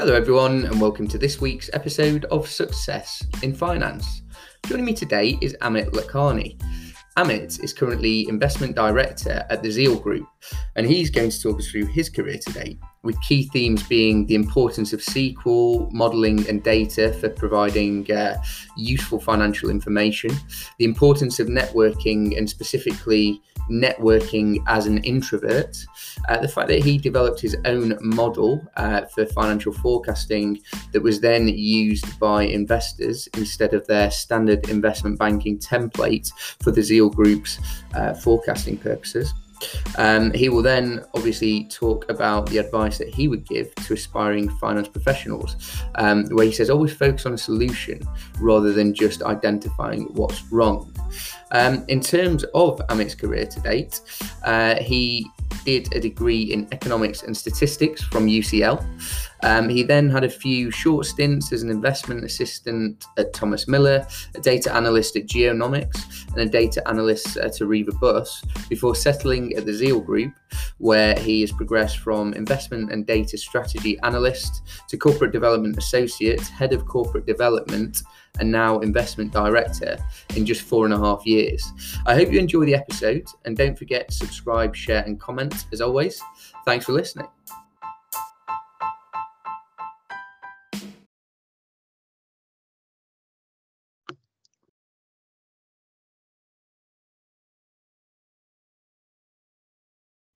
Hello, everyone, and welcome to this week's episode of Success in Finance. Joining me today is Amit Lakhani. Amit is currently investment director at the Zeal Group, and he's going to talk us through his career today, with key themes being the importance of SQL, modeling, and data for providing uh, useful financial information, the importance of networking, and specifically networking as an introvert, uh, the fact that he developed his own model uh, for financial forecasting that was then used by investors instead of their standard investment banking template for the Zeal Group's uh, forecasting purposes. Um, he will then obviously talk about the advice that he would give to aspiring finance professionals, um, where he says always focus on a solution rather than just identifying what's wrong. Um, in terms of Amit's career to date, uh, he did a degree in economics and statistics from UCL. Um, he then had a few short stints as an investment assistant at Thomas Miller, a data analyst at Geonomics, and a data analyst at Arriva Bus before settling at the Zeal Group, where he has progressed from investment and data strategy analyst to corporate development associate, head of corporate development, and now investment director in just four and a half years. I hope you enjoy the episode and don't forget to subscribe, share, and comment as always. Thanks for listening.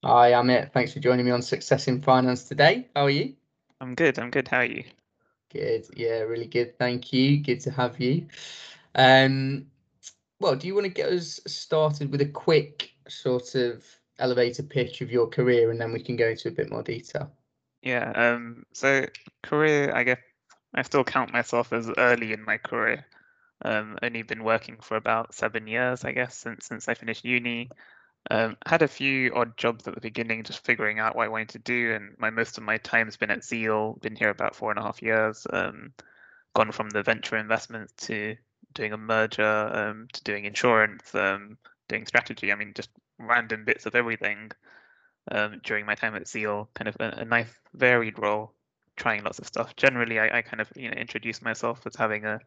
Hi, Amit. Thanks for joining me on Success in Finance today. How are you? I'm good. I'm good. How are you? Good. Yeah, really good. Thank you. Good to have you. Um, well, do you want to get us started with a quick sort of elevator pitch of your career, and then we can go into a bit more detail? Yeah. Um. So career, I guess I still count myself as early in my career. Um. Only been working for about seven years, I guess, since since I finished uni. Um, had a few odd jobs at the beginning, just figuring out what I wanted to do, and my most of my time's been at Zeal. Been here about four and a half years. Um, gone from the venture investments to doing a merger, um, to doing insurance, um, doing strategy. I mean, just random bits of everything. Um, during my time at Zeal, kind of a, a, nice varied role, trying lots of stuff. Generally, I, I kind of you know introduce myself as having a,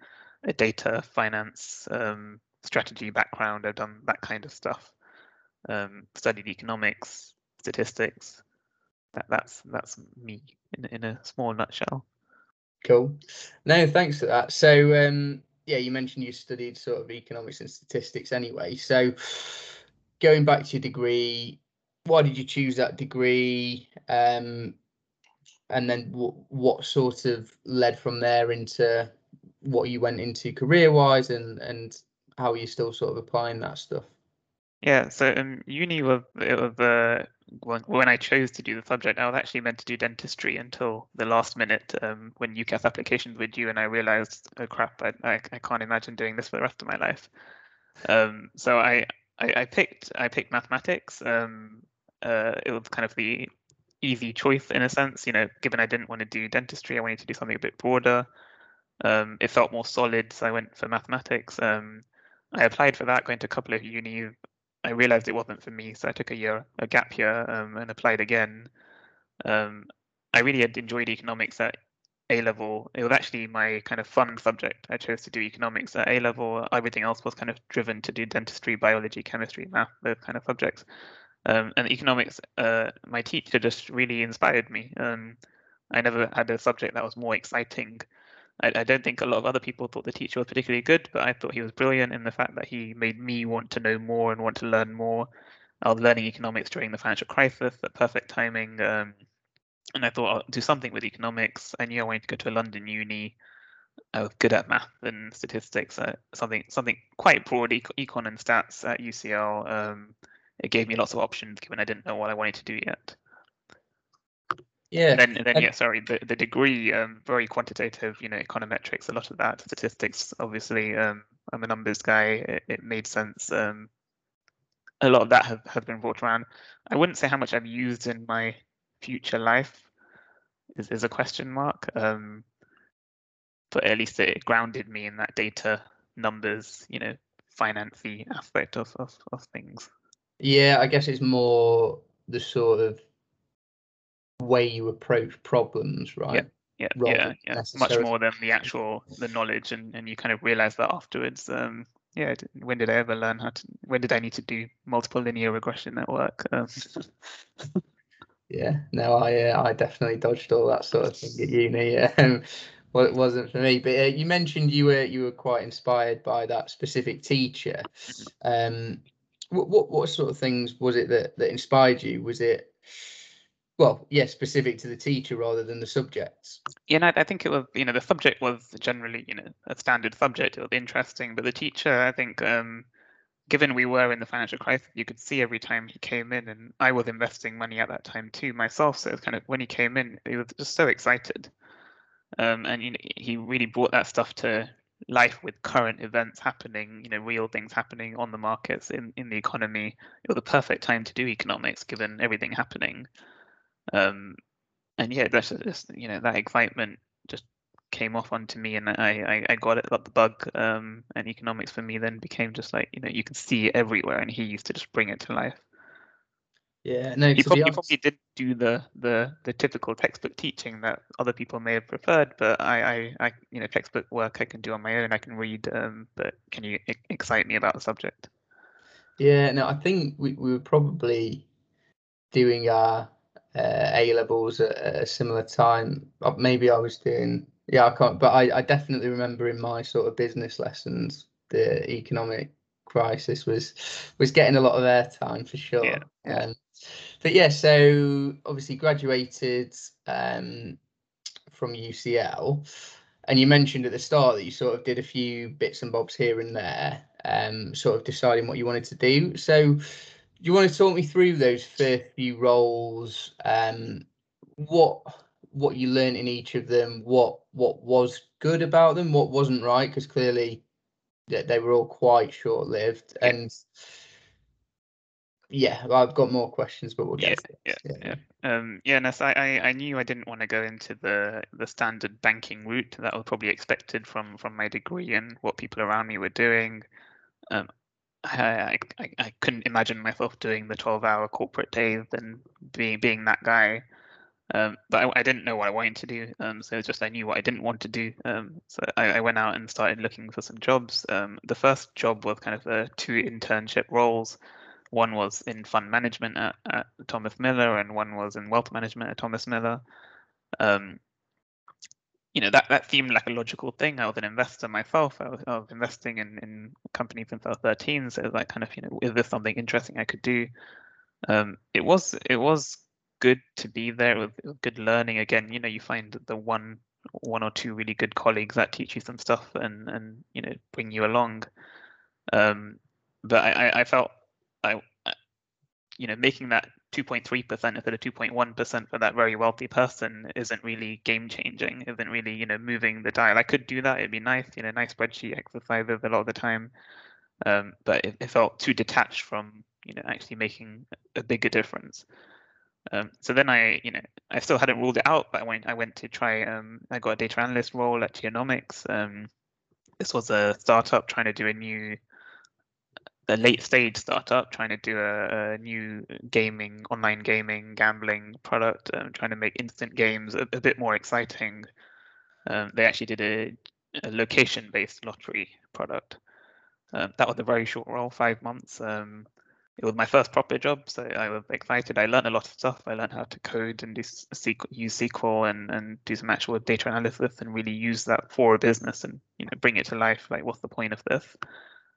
a data finance um, strategy background. I've done that kind of stuff um, studied economics, statistics. That, that's that's me in in a small nutshell. Cool. No, thanks for that. So, um, yeah, you mentioned you studied sort of economics and statistics anyway. So, going back to your degree, why did you choose that degree? Um, and then w- what sort of led from there into what you went into career wise and and how are you still sort of applying that stuff? Yeah, so um, uni was it was uh, when, I chose to do the subject, I was actually meant to do dentistry until the last minute um, when UCAS applications were due, and I realized, oh crap, I, I, I can't imagine doing this for the rest of my life. Um, so I, I, I picked I picked mathematics. Um, uh, it was kind of the easy choice in a sense, you know, given I didn't want to do dentistry, I wanted to do something a bit broader. Um, it felt more solid, so I went for mathematics. Um, I applied for that, going to a couple of unis. I realized it wasn't for me, so I took a year, a gap year, um, and applied again. Um, I really had enjoyed economics at A level. It was actually my kind of fun subject. I chose to do economics at A level. Everything else was kind of driven to do dentistry, biology, chemistry, math, those kind of subjects. Um, and economics, uh, my teacher just really inspired me. Um, I never had a subject that was more exciting I, I, don't think a lot of other people thought the teacher was particularly good, but I thought he was brilliant in the fact that he made me want to know more and want to learn more. I was learning economics during the financial crisis at perfect timing. Um, and I thought I'll do something with economics. I knew I wanted to go to a London uni. I was good at math and statistics, uh, something something quite broad, econ and stats at UCL. Um, it gave me lots of options given I didn't know what I wanted to do yet. Yeah. And then, and then yeah, sorry, the, the degree, um, very quantitative, you know, econometrics, a lot of that, statistics, obviously, um, I'm a numbers guy, it, it made sense. Um, a lot of that have, have been brought around. I wouldn't say how much I've used in my future life is, is a question mark. Um, but at least it grounded me in that data, numbers, you know, financy aspect of, of, of things. Yeah, I guess it's more the sort of way you approach problems, right? yeah, yeah, yeah. Much more than the actual the knowledge, and and you kind of realize that afterwards. Um, yeah, when did I ever learn how to? When did I need to do multiple linear regression at work? Um, yeah, no, I uh, I definitely dodged all that sort of thing at uni. Um, well, it wasn't for me. But uh, you mentioned you were you were quite inspired by that specific teacher. Mm-hmm. Um, what, what what sort of things was it that that inspired you? Was it well, yeah, specific to the teacher rather than the subjects. Yeah, no, I think it was, you know, the subject was generally, you know, a standard subject. It was interesting, but the teacher, I think, um, given we were in the financial crisis, you could see every time he came in, and I was investing money at that time too myself. So it's kind of when he came in, he was just so excited, um, and you know, he really brought that stuff to life with current events happening, you know, real things happening on the markets in in the economy. It was the perfect time to do economics, given everything happening. Um, and yeah, that's just you know that excitement just came off onto me, and I I, I got it, got the bug. Um, and economics for me then became just like you know you can see it everywhere, and he used to just bring it to life. Yeah, no. He probably, probably, did do the the the typical textbook teaching that other people may have preferred, but I I, I you know textbook work I can do on my own. I can read, um, but can you excite me about the subject? Yeah, no, I think we, we were probably doing our uh, A levels at, at, a similar time. Uh, maybe I was doing, yeah, I can't, but I, I definitely remember in my sort of business lessons, the economic crisis was was getting a lot of airtime for sure. Yeah. Um, but yeah, so obviously graduated um, from UCL, and you mentioned at the start that you sort of did a few bits and bobs here and there, um, sort of deciding what you wanted to do. So you want to talk me through those first few roles? Um, what what you learned in each of them? What what was good about them? What wasn't right? Because clearly, they, they were all quite short lived. And yeah, I've got more questions, but we'll get yeah, yeah, yeah, yeah. Um, yeah, no, so I, I knew I didn't want to go into the the standard banking route that was probably expected from from my degree and what people around me were doing. Um, I, I, I couldn't imagine myself doing the 12 hour corporate days and being being that guy. Um, but I, I, didn't know what I wanted to do. Um, so it's just I knew what I didn't want to do. Um, so I, I, went out and started looking for some jobs. Um, the first job was kind of uh, two internship roles. One was in fund management at, at Thomas Miller, and one was in wealth management at Thomas Miller. Um, you know that that seemed like a logical thing. I was an investor myself. I was, I was investing in in companies since I was 13. So like kind of you know, is this something interesting I could do? Um, it was it was good to be there. It was, good learning. Again, you know, you find the one one or two really good colleagues that teach you some stuff and and you know bring you along. Um, but I, I felt I you know making that 2.3% instead of 2.1% for that very wealthy person isn't really game changing, isn't really, you know, moving the dial. I could do that. It'd be nice, you know, nice spreadsheet exercises a lot of the time. Um, but it, it, felt too detached from, you know, actually making a bigger difference. Um, so then I, you know, I still hadn't ruled it out, but I went, I went to try, um, I got a data analyst role at Geonomics. Um, this was a startup trying to do a new a late stage startup trying to do a, a new gaming, online gaming, gambling product, um, trying to make instant games a, a bit more exciting. Um, they actually did a, a location based lottery product. Um, that was a very short role, five months. Um, it was my first proper job, so I was excited. I learned a lot of stuff. I learned how to code and do SQL, use SQL and, and do some actual data analysis and really use that for a business and you know bring it to life. Like, what's the point of this?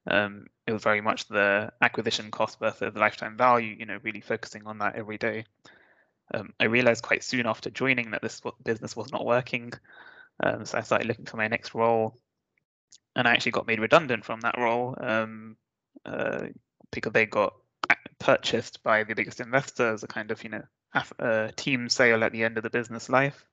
Um, it was very much the acquisition cost versus the lifetime value, you know, really focusing on that every day. Um, I realized quite soon after joining that this business was not working. Um, so I started looking for my next role. And I actually got made redundant from that role um, uh, because they got purchased by the biggest investor as a kind of, you know, a team sale at the end of the business life.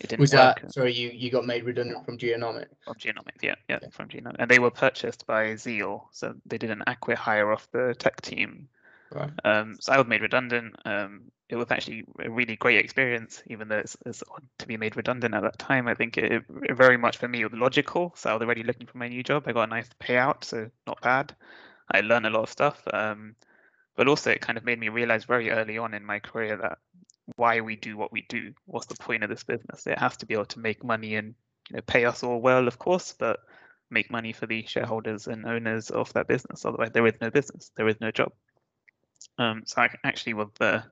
It didn't was work. that sorry you you got made redundant from Geonomics? From Geonomics, yeah, yeah, yeah, from Geonomics, and they were purchased by Zeal, so they did an acqui-hire off the tech team. Right. Um, so I was made redundant. Um, it was actually a really great experience, even though it's, it's odd to be made redundant at that time. I think it, it, very much for me was logical. So I was already looking for my new job. I got a nice payout, so not bad. I learned a lot of stuff, um, but also it kind of made me realize very early on in my career that why we do what we do. What's the point of this business? It has to be able to make money and you know pay us all well, of course, but make money for the shareholders and owners of that business. Otherwise, there is no business, there is no job. Um, so I actually was uh,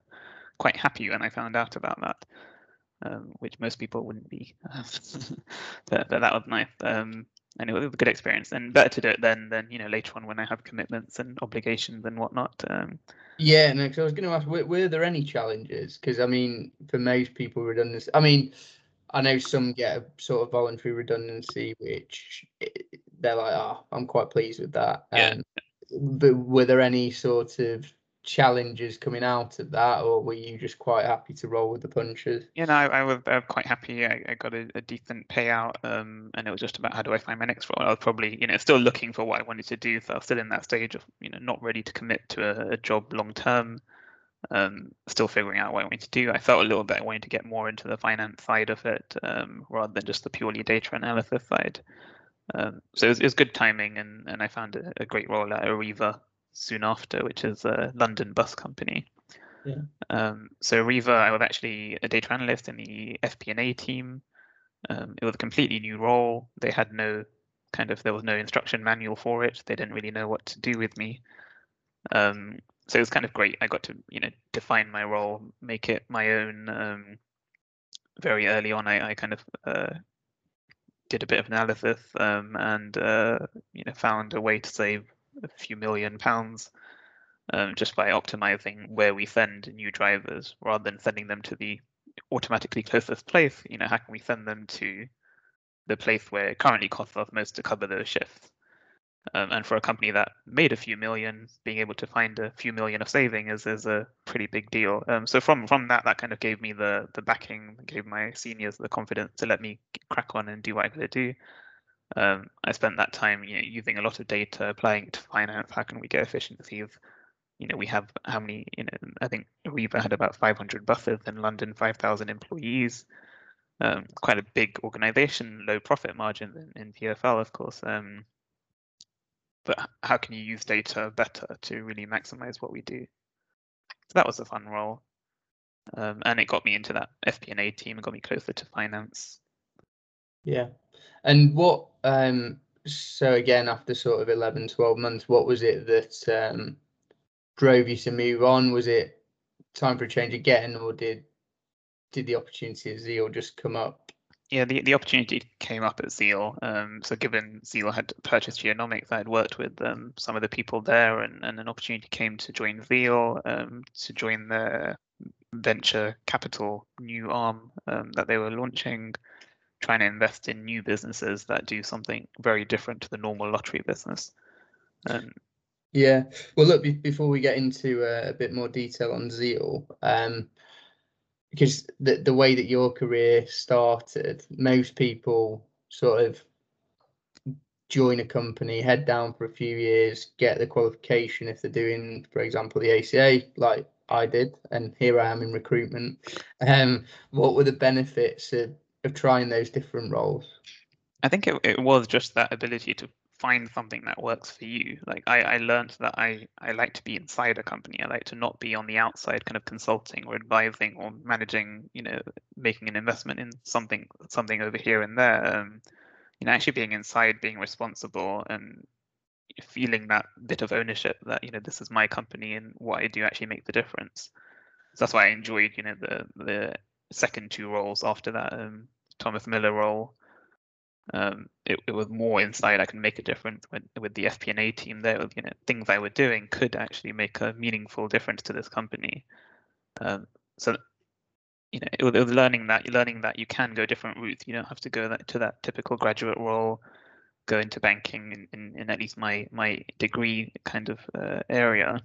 quite happy when I found out about that, um, which most people wouldn't be. but, but, that was nice. Um, and it was a good experience and better to do it then than you know later on when I have commitments and obligations and whatnot. Um, yeah, no, because I was going to ask, were, were there any challenges? Because I mean, for most people, redundancy. I mean, I know some get a sort of voluntary redundancy, which eh, they're like, "Oh, I'm quite pleased with that." Yeah. Um, but were there any sort of challenges coming out of that, or were you just quite happy to roll with the punches? Yeah, no, I, I was uh, quite happy. I, I got a, a, decent payout, um, and it was just about how do I find my next role. I was probably, you know, still looking for what I wanted to do, so I was still in that stage of, you know, not ready to commit to a, a job long term. Um, still figuring out what I wanted to do. I felt a little bit I wanted to get more into the finance side of it um, rather than just the purely data analysis side. Um, so it was, it was, good timing, and, and I found a, a great role at Arriva soon after, which is a London bus company. Yeah. Um, so Arriva, I was actually a data analyst in the FP&A team. Um, it was a completely new role. They had no kind of there was no instruction manual for it. They didn't really know what to do with me. Um, so it was kind of great. I got to you know define my role, make it my own. Um, very early on, I, I kind of uh, did a bit of analysis um, and uh, you know found a way to save a few million pounds um, just by optimizing where we send new drivers rather than sending them to the automatically closest place. You know, how can we send them to the place where it currently costs us most to cover those shifts? Um, and for a company that made a few million, being able to find a few million of saving is, is a pretty big deal. Um, so from from that, that kind of gave me the the backing, gave my seniors the confidence to let me crack on and do what I could do. Um, I spent that time you know, using a lot of data, applying it to finance. How can we get efficiencies? You know, we have how many? You know, I think we've had about 500 buses in London, 5,000 employees. Um, quite a big organization, low profit margins in, in TfL, of course. Um, but how can you use data better to really maximize what we do? So that was a fun role. Um, and it got me into that FP&A team and got me closer to finance. Yeah. And what, um, so again, after sort of 11, 12 months, what was it that um, drove you to move on? Was it time for a change again, or did did the opportunity at Zeal just come up? Yeah, the, the opportunity came up at Zeal. Um, so given Zeal had purchased Geonomics, I had worked with um, some of the people there, and, and an opportunity came to join Zeal um, to join the venture capital new arm um, that they were launching trying to invest in new businesses that do something very different to the normal lottery business. Um, yeah. Well, look, be- before we get into uh, a bit more detail on Zeal, um, because the the way that your career started, most people sort of join a company, head down for a few years, get the qualification if they're doing, for example, the ACA, like I did, and here I am in recruitment. Um, what were the benefits of of trying those different roles? I think it, it was just that ability to find something that works for you. Like I, I learned that I, I like to be inside a company. I like to not be on the outside kind of consulting or advising or managing, you know, making an investment in something something over here and there. Um, you know, actually being inside, being responsible and feeling that bit of ownership that, you know, this is my company and what I do actually make the difference. So that's why I enjoyed, you know, the the second two roles after that um, Thomas Miller role. Um, it, it was more inside. I can make a difference with, with the FP&A team. There, you know, things I were doing could actually make a meaningful difference to this company. Um, so, you know, it was, it was, learning that learning that you can go different routes. You don't have to go that, to that typical graduate role, go into banking in, in, in at least my my degree kind of uh, area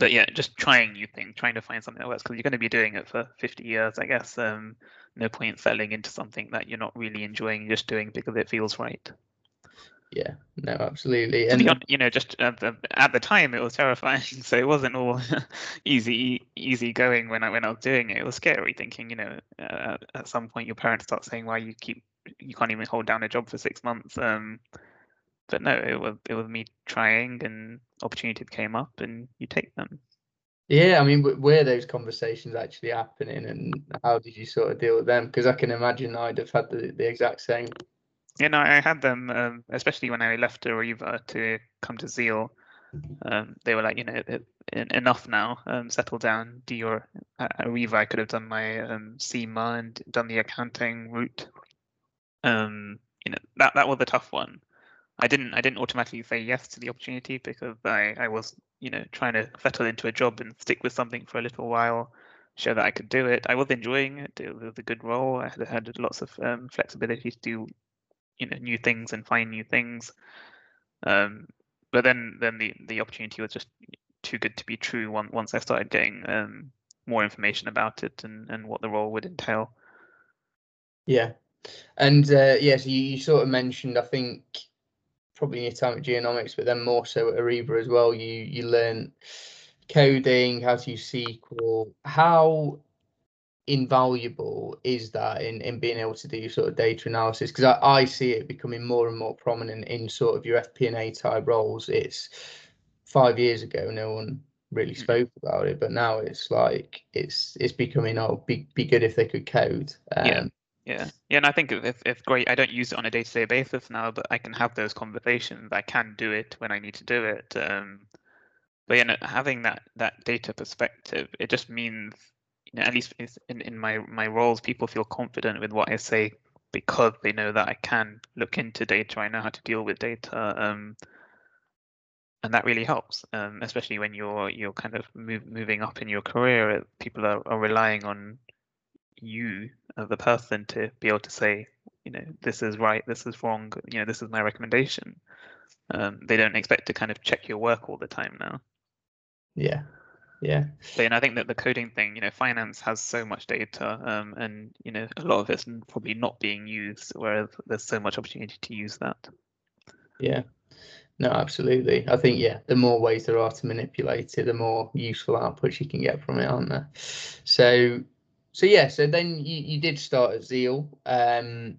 but yeah, just trying new things, trying to find something that works because you're going to be doing it for 50 years, I guess. Um, no point selling into something that you're not really enjoying, just doing because it feels right. Yeah, no, absolutely. And honest, you know, just at the, at the time, it was terrifying. So it wasn't all easy, easy going when I when I was doing it. It was scary, thinking, you know, uh, at some point your parents start saying, "Why you keep you can't even hold down a job for six months." Um, but no, it was it was me trying, and opportunities came up, and you take them. Yeah, I mean, were those conversations actually happening, and how did you sort of deal with them? Because I can imagine I'd have had the, the exact same. Yeah, no, I had them, um, especially when I left Arriva to come to Zeal. Um, they were like, you know, enough now. Um, settle down. Do your uh, Arriva. I could have done my um, CIMA and done the accounting route. Um, you know, that that was a tough one. I didn't I didn't automatically say yes to the opportunity because I, I was you know trying to settle into a job and stick with something for a little while, show that I could do it. I was enjoying it. It was a good role. I had, had lots of um, flexibility to do you know new things and find new things. Um, but then then the the opportunity was just too good to be true. Once once I started getting um, more information about it and and what the role would entail. Yeah, and uh, yes, yeah, so you, you sort of mentioned I think probably in your time at geonomics, but then more so at Arriva as well. You you learn coding, how to use SQL. How invaluable is that in, in being able to do sort of data analysis? Because I, I see it becoming more and more prominent in sort of your FP&A type roles. It's five years ago, no one really mm-hmm. spoke about it, but now it's like it's it's becoming oh be be good if they could code. Um, yeah. Yeah, yeah, and I think if, it's great. I don't use it on a day-to-day basis now, but I can have those conversations. I can do it when I need to do it. Um, but yeah, having that that data perspective, it just means, you know, at least in in my my roles, people feel confident with what I say because they know that I can look into data. I know how to deal with data. Um, and that really helps, um, especially when you're you're kind of move, moving up in your career. People are, are relying on you the person to be able to say, you know, this is right, this is wrong, you know, this is my recommendation. Um, they don't expect to kind of check your work all the time now. Yeah, yeah. But, and I think that the coding thing, you know, finance has so much data, um, and you know, a lot of it's probably not being used, whereas there's so much opportunity to use that. Yeah. No, absolutely. I think yeah, the more ways there are to manipulate it, the more useful outputs you can get from it, aren't there? So so yeah, so then you, you did start at Zeal. Um,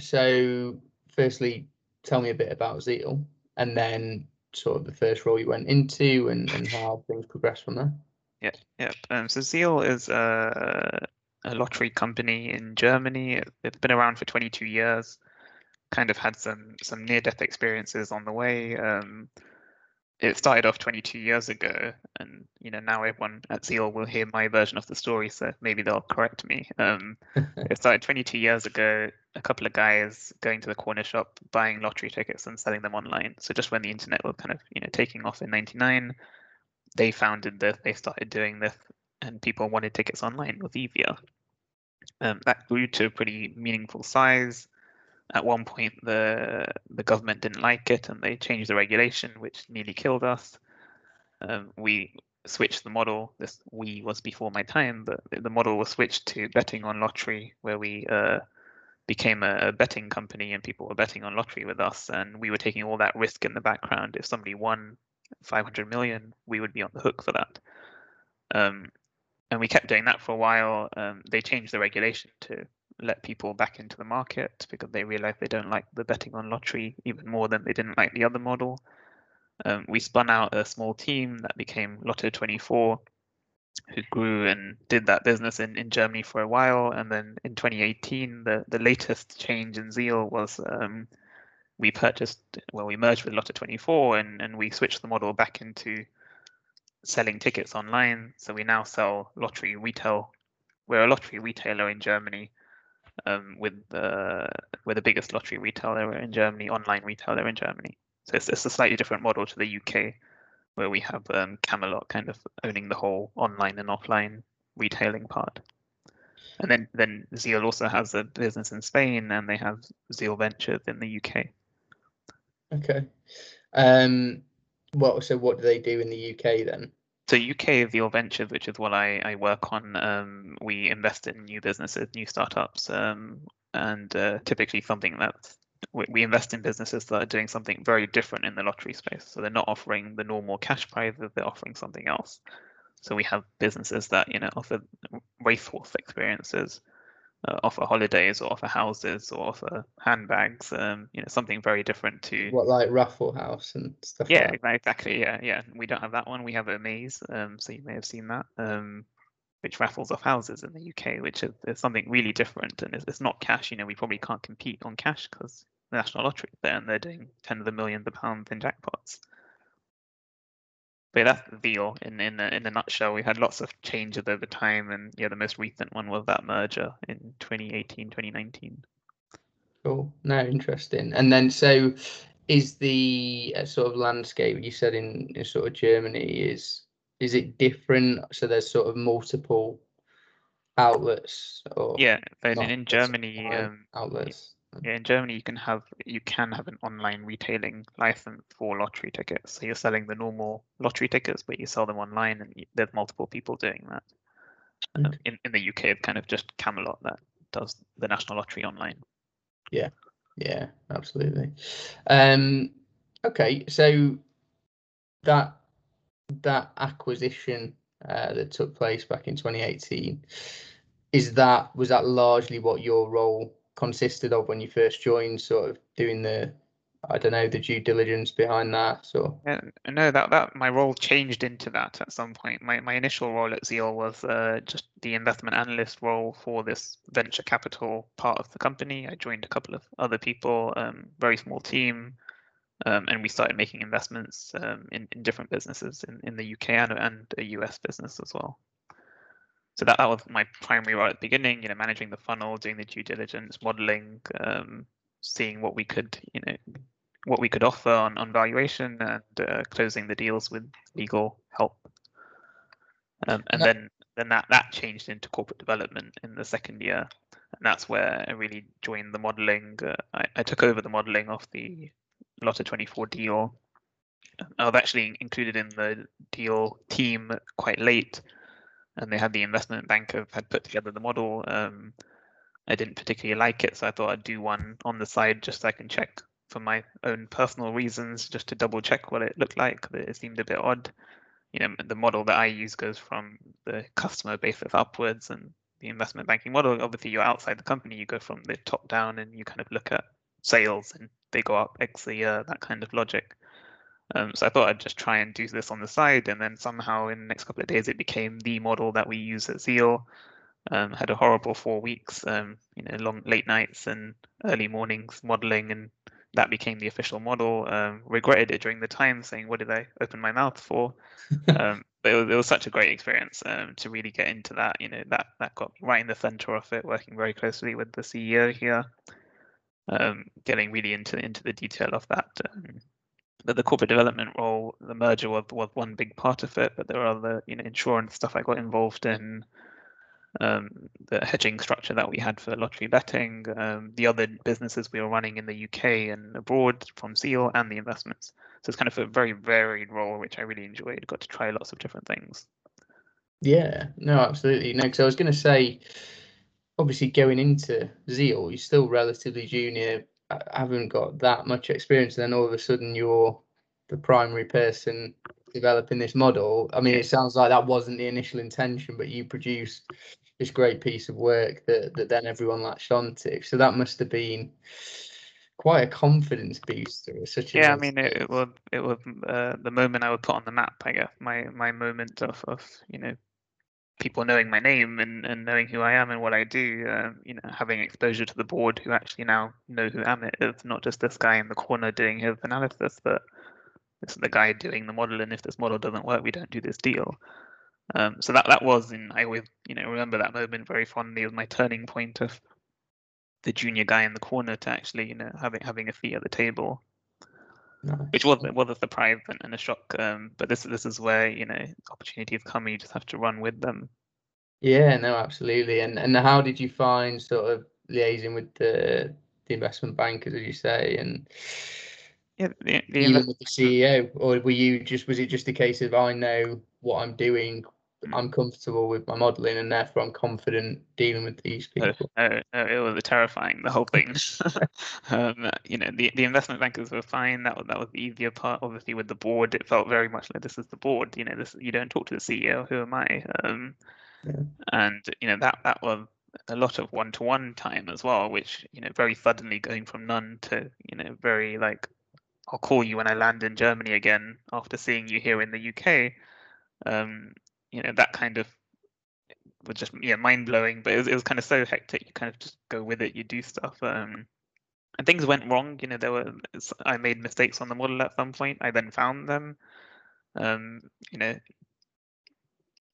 so firstly, tell me a bit about Zeal, and then sort of the first role you went into and, and how things progressed from there. Yeah, yeah. Um, so Zeal is a, a lottery company in Germany. It's been around for 22 years. Kind of had some some near death experiences on the way. Um, it started off 22 years ago, and you know now everyone at Zeal will hear my version of the story, so maybe they'll correct me. Um, it started 22 years ago. A couple of guys going to the corner shop, buying lottery tickets and selling them online. So just when the internet was kind of you know taking off in '99, they founded this. They started doing this, and people wanted tickets online. with evia. Um, that grew to a pretty meaningful size at one point the the government didn't like it and they changed the regulation which nearly killed us. Um, we switched the model. This we was before my time but the model was switched to betting on lottery where we uh, became a, a, betting company and people were betting on lottery with us. And we were taking all that risk in the background. If somebody won 500 million we would be on the hook for that. Um, and we kept doing that for a while. Um, they changed the regulation to let people back into the market because they realize they don't like the betting on lottery even more than they didn't like the other model. Um, we spun out a small team that became Lotto 24, who grew and did that business in, in Germany for a while. And then in 2018, the, the latest change in Zeal was um, we purchased, well, we merged with Lotto 24 and, and we switched the model back into selling tickets online. So we now sell lottery retail. We're a lottery retailer in Germany um, with the we're the biggest lottery retailer in Germany, online retailer in Germany. So it's, it's a slightly different model to the UK, where we have um, Camelot kind of owning the whole online and offline retailing part. And then then Zeal also has a business in Spain, and they have Zeal Ventures in the UK. Okay. Um, well, so what do they do in the UK then? So UK Zeal Ventures, which is what I, I work on, um, we invest in new businesses, new startups, um, and uh, typically something that we, we invest in businesses that are doing something very different in the lottery space. So they're not offering the normal cash prizes; they're offering something else. So we have businesses that you know offer racehorse experiences, uh, offer holidays or offer houses or offer handbags. Um, you know, something very different to what like Raffle House and stuff. Yeah, like exactly. Yeah, yeah. We don't have that one. We have Omaze. Um, so you may have seen that. Um, which raffles off houses in the UK, which is, is something really different, and it's, it's, not cash. You know, we probably can't compete on cash because the National Lottery there, and they're doing tens of millions of pounds in jackpots. But that's Zeal in in a, in a nutshell. We had lots of changes over time, and yeah, the most recent one was that merger in 2018, 2019. Cool. No, interesting. And then so is the uh, sort of landscape you said in, in sort of Germany is is it different? So there's sort of multiple outlets or yeah, in, in Germany um, outlets. Yeah, in Germany you can have you can have an online retailing license for lottery tickets. So you're selling the normal lottery tickets, but you sell them online, and you, there's multiple people doing that. Um, in in the UK, it's kind of just Camelot that does the national lottery online. Yeah, yeah, absolutely. Um, okay, so that that acquisition uh, that took place back in 2018 is that was that largely what your role consisted of when you first joined, sort of doing the I don't know the due diligence behind that. So yeah, no, that that my role changed into that at some point. My my initial role at Zeal was uh, just the investment analyst role for this venture capital part of the company. I joined a couple of other people, um, very small team, um, and we started making investments um, in in different businesses in, in the UK and, and a US business as well so that, that was my primary role at the beginning you know managing the funnel doing the due diligence modeling um, seeing what we could you know what we could offer on, on valuation and uh, closing the deals with legal help. Um, and no. then then that that changed into corporate development in the second year. And that's where i really joined the modeling uh, I, I took over the modeling of the Lotto 24 deal. I was actually included in the deal team quite late and they had the investment banker had put together the model. Um, I didn't particularly like it, so I thought I'd do one on the side just so I can check for my own personal reasons, just to double check what it looked like. It seemed a bit odd. You know, the model that I use goes from the customer basis upwards, and the investment banking model. Obviously, you're outside the company. You go from the top down, and you kind of look at sales, and they go up X a year. That kind of logic. Um, so I thought I'd just try and do this on the side, and then somehow in the next couple of days it became the model that we use at Zeal. Um, had a horrible four weeks, um, you know, long late nights and early mornings modeling, and that became the official model. Um, regretted it during the time, saying, "What did I open my mouth for?" Um, but it was, it was, such a great experience um, to really get into that. You know, that that got right in the center of it, working very closely with the CEO here, getting really into into the detail of that the, the corporate development role, the merger was, was one big part of it, but there are other, you know, insurance stuff I got involved in, um, the hedging structure that we had for lottery betting, um, the other businesses we were running in the UK and abroad from Zeal, and the investments. So it's kind of a very varied role, which I really enjoyed. Got to try lots of different things. Yeah, no, absolutely. No, because I was going to say, obviously going into Zeal, you're still relatively junior I haven't got that much experience, and then all of a sudden you're the primary person developing this model. I mean, it sounds like that wasn't the initial intention, but you produced this great piece of work that that then everyone latched onto. So that must have been quite a confidence booster. Such yeah, I mean, it, it was it was uh, the moment I would put on the map. I guess my my moment of of you know people knowing my name and, and knowing who I am and what I do, um, you know, having exposure to the board who actually now know who Amit is, not just this guy in the corner doing his analysis, but this is the guy doing the model. And if this model doesn't work, we don't do this deal. Um, so that that was, in I always, you know, remember that moment very fondly as my turning point of the junior guy in the corner to actually, you know, having having a seat at the table. Which was was a surprise and a shock, um, but this this is where you know opportunities come. You just have to run with them. Yeah, no, absolutely. And and how did you find sort of liaising with the the investment bankers, as you say, and yeah, the, the with the CEO, or were you just was it just a case of I know what I'm doing, I'm comfortable with my modeling and therefore I'm confident dealing with these people. No, no, it was terrifying the whole thing. um, you know, the, the investment bankers were fine. That was that was the easier part. Obviously, with the board, it felt very much like this is the board. You know, this you don't talk to the CEO. Who am I? Um, yeah. And you know that that was a lot of one-to-one time as well, which you know very suddenly going from none to you know very like I'll call you when I land in Germany again after seeing you here in the UK. Um, you know that kind of was just yeah mind blowing, but it was, it was kind of so hectic. You kind of just go with it, you do stuff. Um, and things went wrong. You know, there were I made mistakes on the model at some point. I then found them. Um, you know,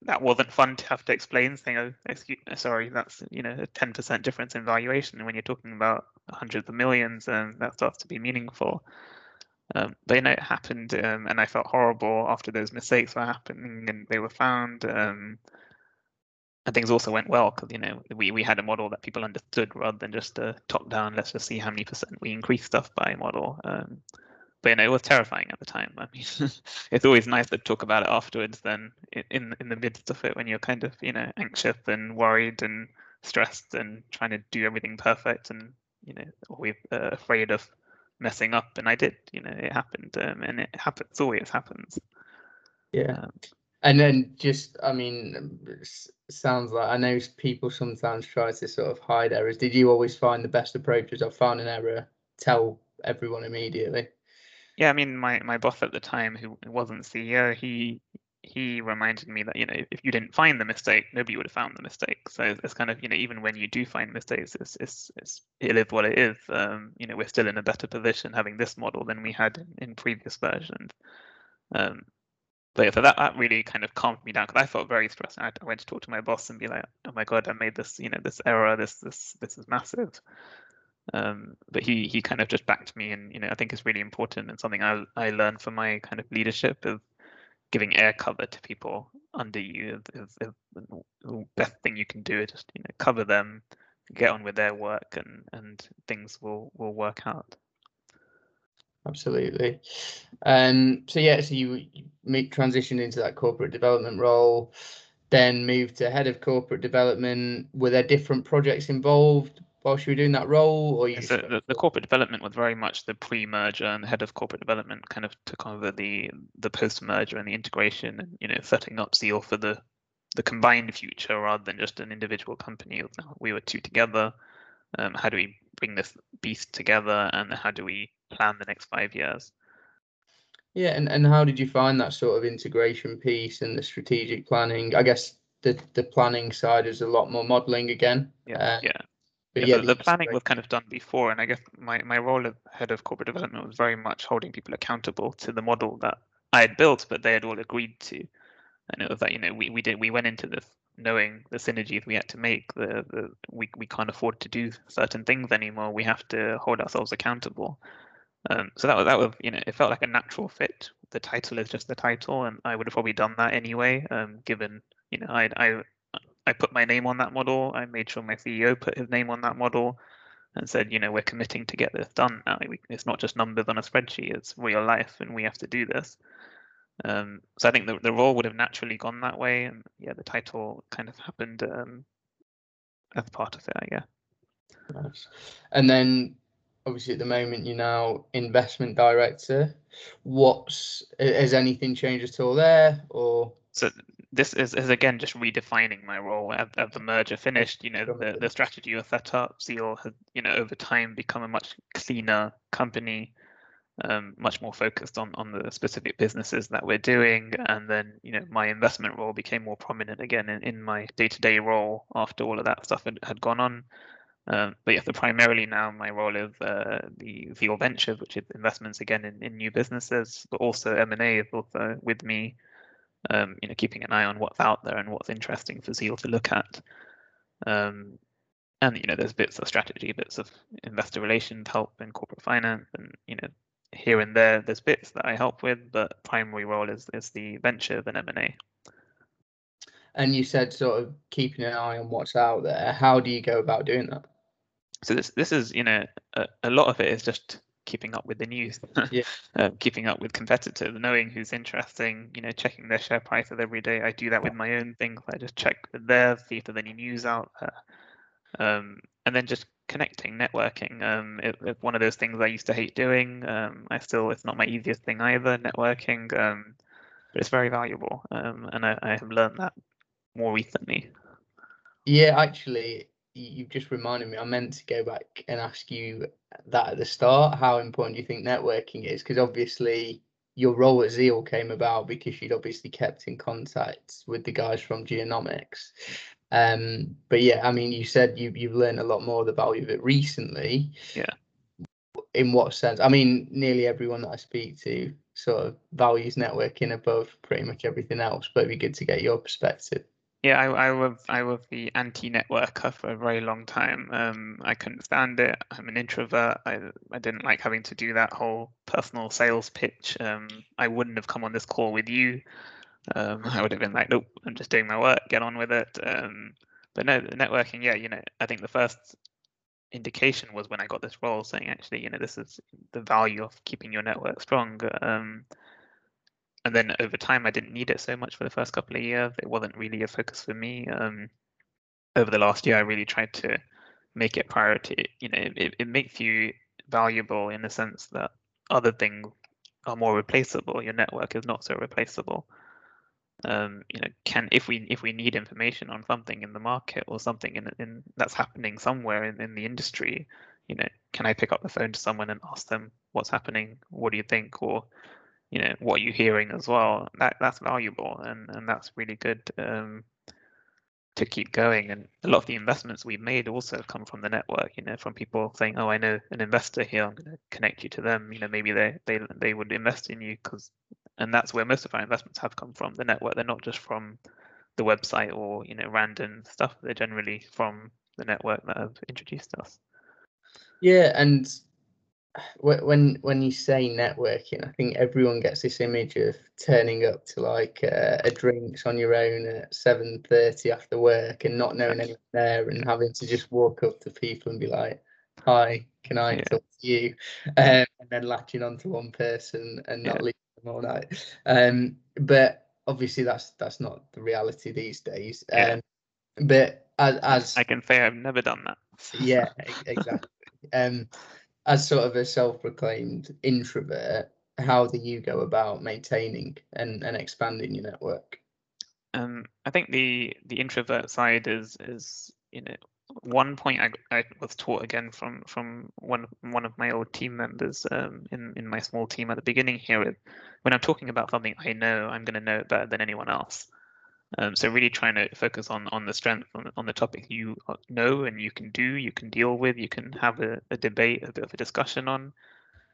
that wasn't fun to have to explain. Saying, "Oh, excuse, sorry, that's you know a ten percent difference in valuation." when you're talking about hundreds of millions, and um, that starts to be meaningful. Um, but you know, it happened, um, and I felt horrible after those mistakes were happening, and they were found. Um, and things also went well because you know we we had a model that people understood rather than just a top down. Let's just see how many percent we increase stuff by model. Um, but you know, it was terrifying at the time. I mean, it's always nice to talk about it afterwards than in in the midst of it when you're kind of you know anxious and worried and stressed and trying to do everything perfect and you know always uh, afraid of messing up. And I did, you know, it happened, um, and it happens. Always happens. Yeah. Um, and then just, I mean, sounds like I know people sometimes try to sort of hide errors. Did you always find the best approach is I found an error, tell everyone immediately? Yeah, I mean, my my boss at the time, who wasn't CEO, he he reminded me that you know if you didn't find the mistake, nobody would have found the mistake. So it's kind of you know even when you do find mistakes, it's it's, it's it is what it is. Um, you know we're still in a better position having this model than we had in, in previous versions. Um, but so that, that really kind of calmed me down because I felt very stressed. I, I went to talk to my boss and be like, "Oh my god, I made this, you know, this error. This this this is massive." Um, but he he kind of just backed me, and you know, I think it's really important and something I I learned from my kind of leadership of giving air cover to people under you. Is the best thing you can do is just you know cover them, get on with their work, and and things will will work out. Absolutely. Um, so yeah, so you, you transitioned into that corporate development role, then moved to head of corporate development. Were there different projects involved whilst you were doing that role, or you? So the, the corporate development was very much the pre-merger, and the head of corporate development kind of took over the the post-merger and the integration, and you know, setting up Zeal for the the combined future rather than just an individual company. We were two together. Um, how do we bring this beast together, and how do we plan the next five years. Yeah, and, and how did you find that sort of integration piece and the strategic planning? I guess the the planning side is a lot more modeling again. Yeah, uh, yeah. Yeah, yeah, the, the planning was kind of done before, and I guess my, my role as head of corporate development was very much holding people accountable to the model that I had built, but they had all agreed to. And it was that you know we, we did we went into this knowing the synergies we had to make. The, the we we can't afford to do certain things anymore. We have to hold ourselves accountable. Um, so that was that was you know it felt like a natural fit. The title is just the title, and I would have probably done that anyway. Um, given you know I I I put my name on that model. I made sure my CEO put his name on that model, and said you know we're committing to get this done now. It's not just numbers on a spreadsheet; it's real life, and we have to do this. Um, so I think the the role would have naturally gone that way, and yeah, the title kind of happened um, as part of it, I guess. Nice. And then obviously at the moment you're now investment director. What's has anything changed at all there, or? So this is, is again just redefining my role as, the merger finished. You know, the, the strategy was set up. Zeal has, you know, over time become a much cleaner company, um, much more focused on on the specific businesses that we're doing. And then, you know, my investment role became more prominent again in, in my day-to-day role after all of that stuff had, had gone on. Um, but yeah, so primarily now my role is uh, the Zeal Ventures, which is investments again in, in new businesses, but also M&A is also with me, um, you know, keeping an eye on what's out there and what's interesting for Zeal to look at. Um, and you know, there's bits of strategy, bits of investor relations help in corporate finance, and you know, here and there, there's bits that I help with, but primary role is is the venture and M&A and you said sort of keeping an eye on what's out there. How do you go about doing that? So this this is you know a, a lot of it is just keeping up with the news yeah. uh, keeping up with competitors knowing who's interesting you know checking their share prices every day. I do that with my own things. I just check there see if there's any news out there. Um, and then just connecting networking. Um, it, it's one of those things i used to hate doing. Um, i still it's not my easiest thing either networking um, but it's very valuable. Um, and I, I have learned that more recently. Yeah actually you've just reminded me. I meant to go back and ask you that at the start. How important do you think networking is? Because obviously your role at Zeal came about because you'd obviously kept in contact with the guys from Geonomics. Um, but yeah, I mean, you said you you've learned a lot more of the value of it recently. Yeah. In what sense? I mean, nearly everyone that I speak to sort of values networking above pretty much everything else. But it'd be good to get your perspective. Yeah, I, I was I was the anti-networker for a very long time. Um, I couldn't stand it. I'm an introvert. I I didn't like having to do that whole personal sales pitch. Um, I wouldn't have come on this call with you. Um, I would have been like, nope, I'm just doing my work. Get on with it. Um, but no, networking. Yeah, you know, I think the first indication was when I got this role, saying actually, you know, this is the value of keeping your network strong. And then over time, I didn't need it so much for the first couple of years. It wasn't really a focus for me. Um, over the last year, I really tried to make it priority. You know, it, it makes you valuable in the sense that other things are more replaceable. Your network is not so replaceable. Um, you know, can if we if we need information on something in the market or something in in that's happening somewhere in, in the industry, you know, can I pick up the phone to someone and ask them what's happening? What do you think? Or you know what you're hearing as well that that's valuable and and that's really good um, to keep going. And a lot of the investments we've made also come from the network you know from people saying oh i know an investor here i'm going to connect you to them. You know maybe they they they would invest in you because and that's where most of our investments have come from the network. They're not just from the website or you know random stuff. They're generally from the network that have introduced us. Yeah and when when you say networking, I think everyone gets this image of turning up to like uh, a drinks on your own at seven thirty after work and not knowing anyone there and having to just walk up to people and be like, "Hi, can I yeah. talk to you?" Um, and then latching onto one person and not yeah. leaving them all night. Um, but obviously, that's that's not the reality these days. Um, but as, as I can say, I've never done that. yeah, exactly. um, as sort of a self-proclaimed introvert, how do you go about maintaining and, and expanding your network? Um, I think the the introvert side is is you know one point I, I was taught again from from one one of my old team members um, in in my small team at the beginning here. When I'm talking about something I know, I'm going to know it better than anyone else. Um, so really trying to focus on on the strength on, on the topic you uh, know and you can do, you can deal with, you can have a, a debate, a bit of a discussion on.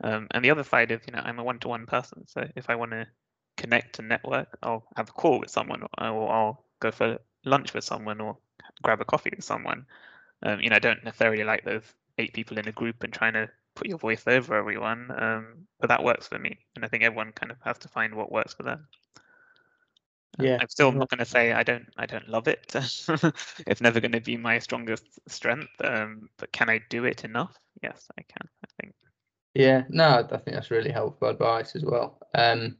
Um, and the other side of you know, I'm a one-to-one person. So if I want to connect and network, I'll have a call with someone, or I'll go for lunch with someone, or grab a coffee with someone. Um, you know, I don't necessarily like those eight people in a group and trying to put your voice over everyone, um, but that works for me. And I think everyone kind of has to find what works for them. Yeah. I'm still not going to say I don't I don't love it. it's never going to be my strongest strength. Um, but can I do it enough? Yes, I can. I think. Yeah, no, I think that's really helpful advice as well. Um,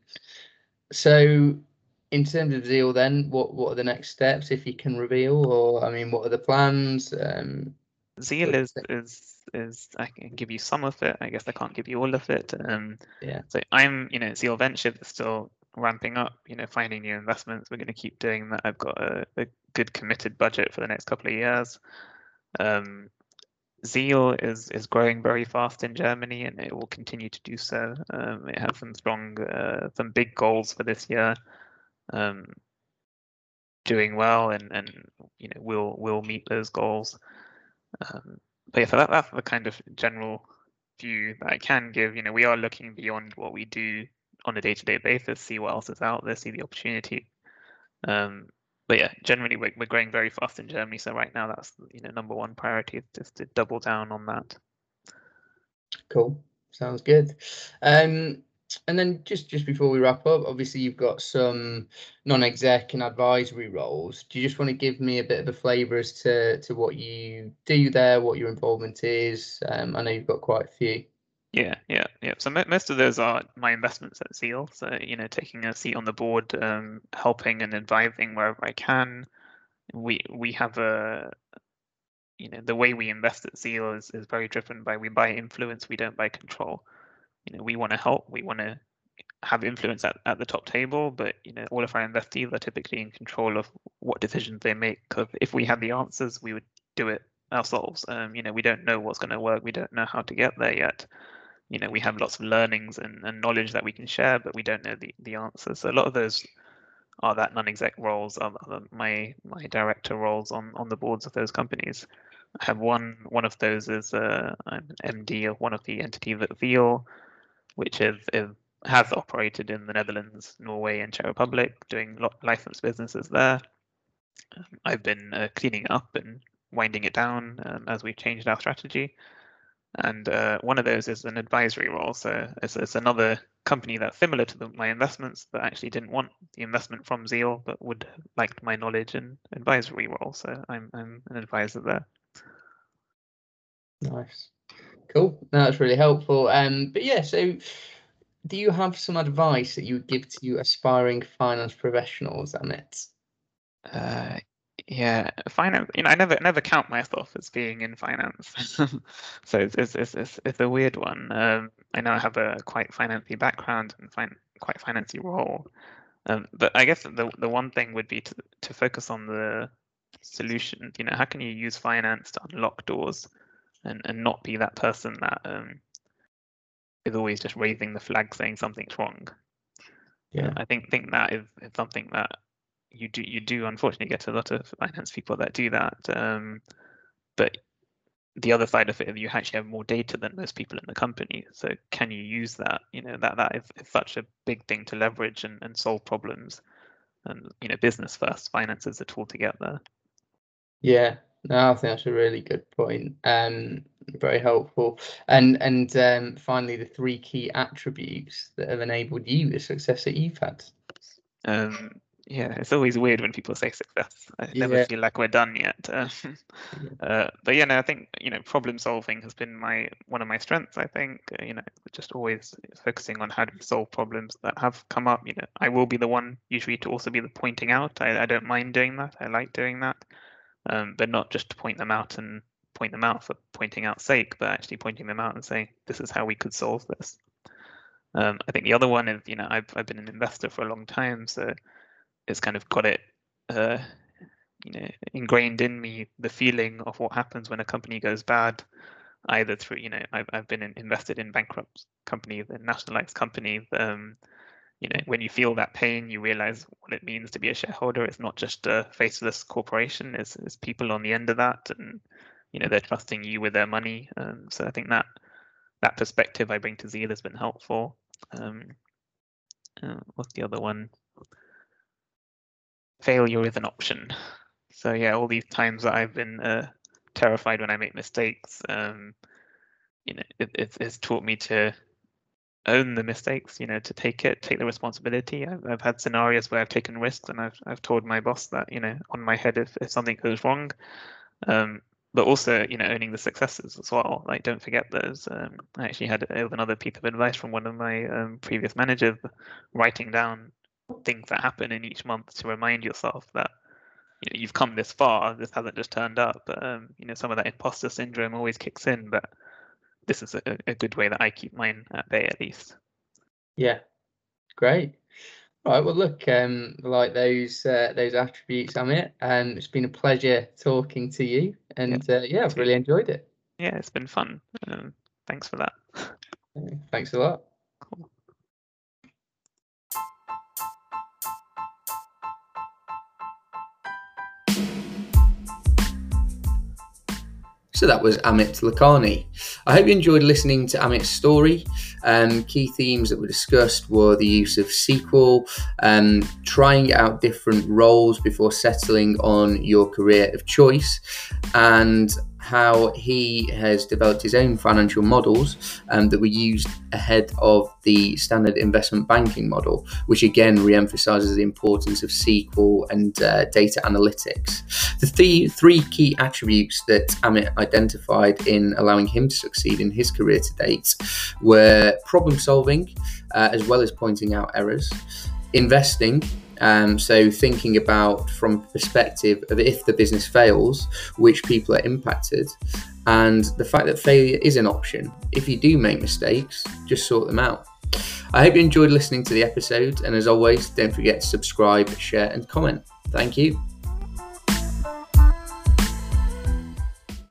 so in terms of Zeal, then what what are the next steps if you can reveal, or I mean, what are the plans? Um, Zeal is is is I can give you some of it. I guess I can't give you all of it. Um, yeah. So I'm, you know, Zeal Venture is still ramping up, you know, finding new investments. We're going to keep doing that. I've got a, a good committed budget for the next couple of years. Um, Zeal is is growing very fast in Germany, and it will continue to do so. Um, it has some strong, uh, some big goals for this year. Um, doing well, and and you know, we'll we'll meet those goals. Um, but yeah, so that, that's the kind of general view that I can give. You know, we are looking beyond what we do on a day-to-day basis, see what else is out there, see the opportunity. Um, but yeah, generally we're, we're growing very fast in Germany. So right now that's you know number one priority is just to double down on that. Cool. Sounds good. Um, and then just just before we wrap up, obviously you've got some non-exec and advisory roles. Do you just want to give me a bit of a flavour as to to what you do there, what your involvement is? Um, I know you've got quite a few. Yeah, yeah, yeah. So most of those are my investments at Zeal. So you know, taking a seat on the board, um, helping and advising wherever I can. We we have a, you know, the way we invest at Zeal is is very driven by we buy influence, we don't buy control. You know, we want to help, we want to have influence at, at the top table, but you know, all of our investees are typically in control of what decisions they make. Because if we had the answers, we would do it ourselves. Um, you know, we don't know what's going to work. We don't know how to get there yet. You know, we have lots of learnings and, and knowledge that we can share, but we don't know the, the answers. So a lot of those are that non-exec roles, are, my my director roles on on the boards of those companies. I have one one of those is uh, I'm MD of one of the entities at Zeal, which is, is has operated in the Netherlands, Norway, and Czech Republic, doing licensed businesses there. Um, I've been uh, cleaning up and winding it down um, as we've changed our strategy. And uh, one of those is an advisory role. So it's, it's another company that's similar to the, my investments, that actually didn't want the investment from Zeal, but would like my knowledge and advisory role. So I'm, I'm an advisor there. Nice. Cool. that's really helpful. Um, but yeah, so do you have some advice that you would give to aspiring finance professionals, Amit? Uh, yeah, finance. You know, I never never count myself as being in finance, so it's it's, it's it's it's a weird one. Um, I know I have a quite financy background and fin- quite financy role, um, but I guess the the one thing would be to to focus on the solution. You know, how can you use finance to unlock doors, and and not be that person that um, is always just raising the flag saying something's wrong. Yeah, I think think that is, is something that you do you do unfortunately get a lot of finance people that do that. Um, but the other side of it is you actually have more data than most people in the company. So can you use that? You know that that is, is such a big thing to leverage and, and solve problems. And you know, business first, finance is a tool to get there. Yeah, no, I think that's a really good point. Um, very helpful. And and um, finally, the three key attributes that have enabled you the success that you've had. Um, yeah, it's always weird when people say success. I never yeah. feel like we're done yet. Uh, uh, but yeah, no, I think you know problem solving has been my one of my strengths. I think uh, you know just always focusing on how to solve problems that have come up. You know, I will be the one usually to also be the pointing out. I, I don't mind doing that. I like doing that, um, but not just to point them out and point them out for pointing out sake, but actually pointing them out and saying this is how we could solve this. Um, I think the other one is you know I've I've been an investor for a long time, so it's kind of got it uh, you know ingrained in me the feeling of what happens when a company goes bad either through you know i've, I've been in, invested in bankrupt companies nationalized companies um, you know when you feel that pain you realize what it means to be a shareholder. It's not just a faceless corporation. It's, it's people on the end of that and you know they're trusting you with their money. Um, so i think that that perspective i bring to zeal has been helpful. Um, uh, what's the other one failure is an option. So yeah, all these times that I've been uh, terrified when I make mistakes, um, you know, it, it's, it's taught me to own the mistakes. You know, to take it, take the responsibility. I've, I've had scenarios where I've taken risks, and I've I've told my boss that you know on my head if, if something goes wrong. Um, but also, you know, owning the successes as well. Like, don't forget those. Um, I actually had another piece of advice from one of my um, previous managers, writing down things that happen in each month to remind yourself that you know, you've come this far. This hasn't just turned up. Um, you know, some of that imposter syndrome always kicks in, but this is a, a good way that I keep mine at bay, at least. Yeah, great. All right. Well, look, um, like those uh, those attributes, Amit. Um, it's been a pleasure talking to you, and yeah, uh, yeah I've really enjoyed it. Yeah, it's been fun. Um, thanks for that. Thanks a lot. So that was Amit Lakhani. I hope you enjoyed listening to Amit's story. Um, key themes that were discussed were the use of SQL, um, trying out different roles before settling on your career of choice, and how he has developed his own financial models um, that were used ahead of the standard investment banking model, which again re emphasizes the importance of SQL and uh, data analytics. The th- three key attributes that Amit identified in allowing him to succeed in his career to date were problem solving, uh, as well as pointing out errors, investing, um, so thinking about from perspective of if the business fails, which people are impacted, and the fact that failure is an option. If you do make mistakes, just sort them out. I hope you enjoyed listening to the episode, and as always, don't forget to subscribe, share, and comment. Thank you.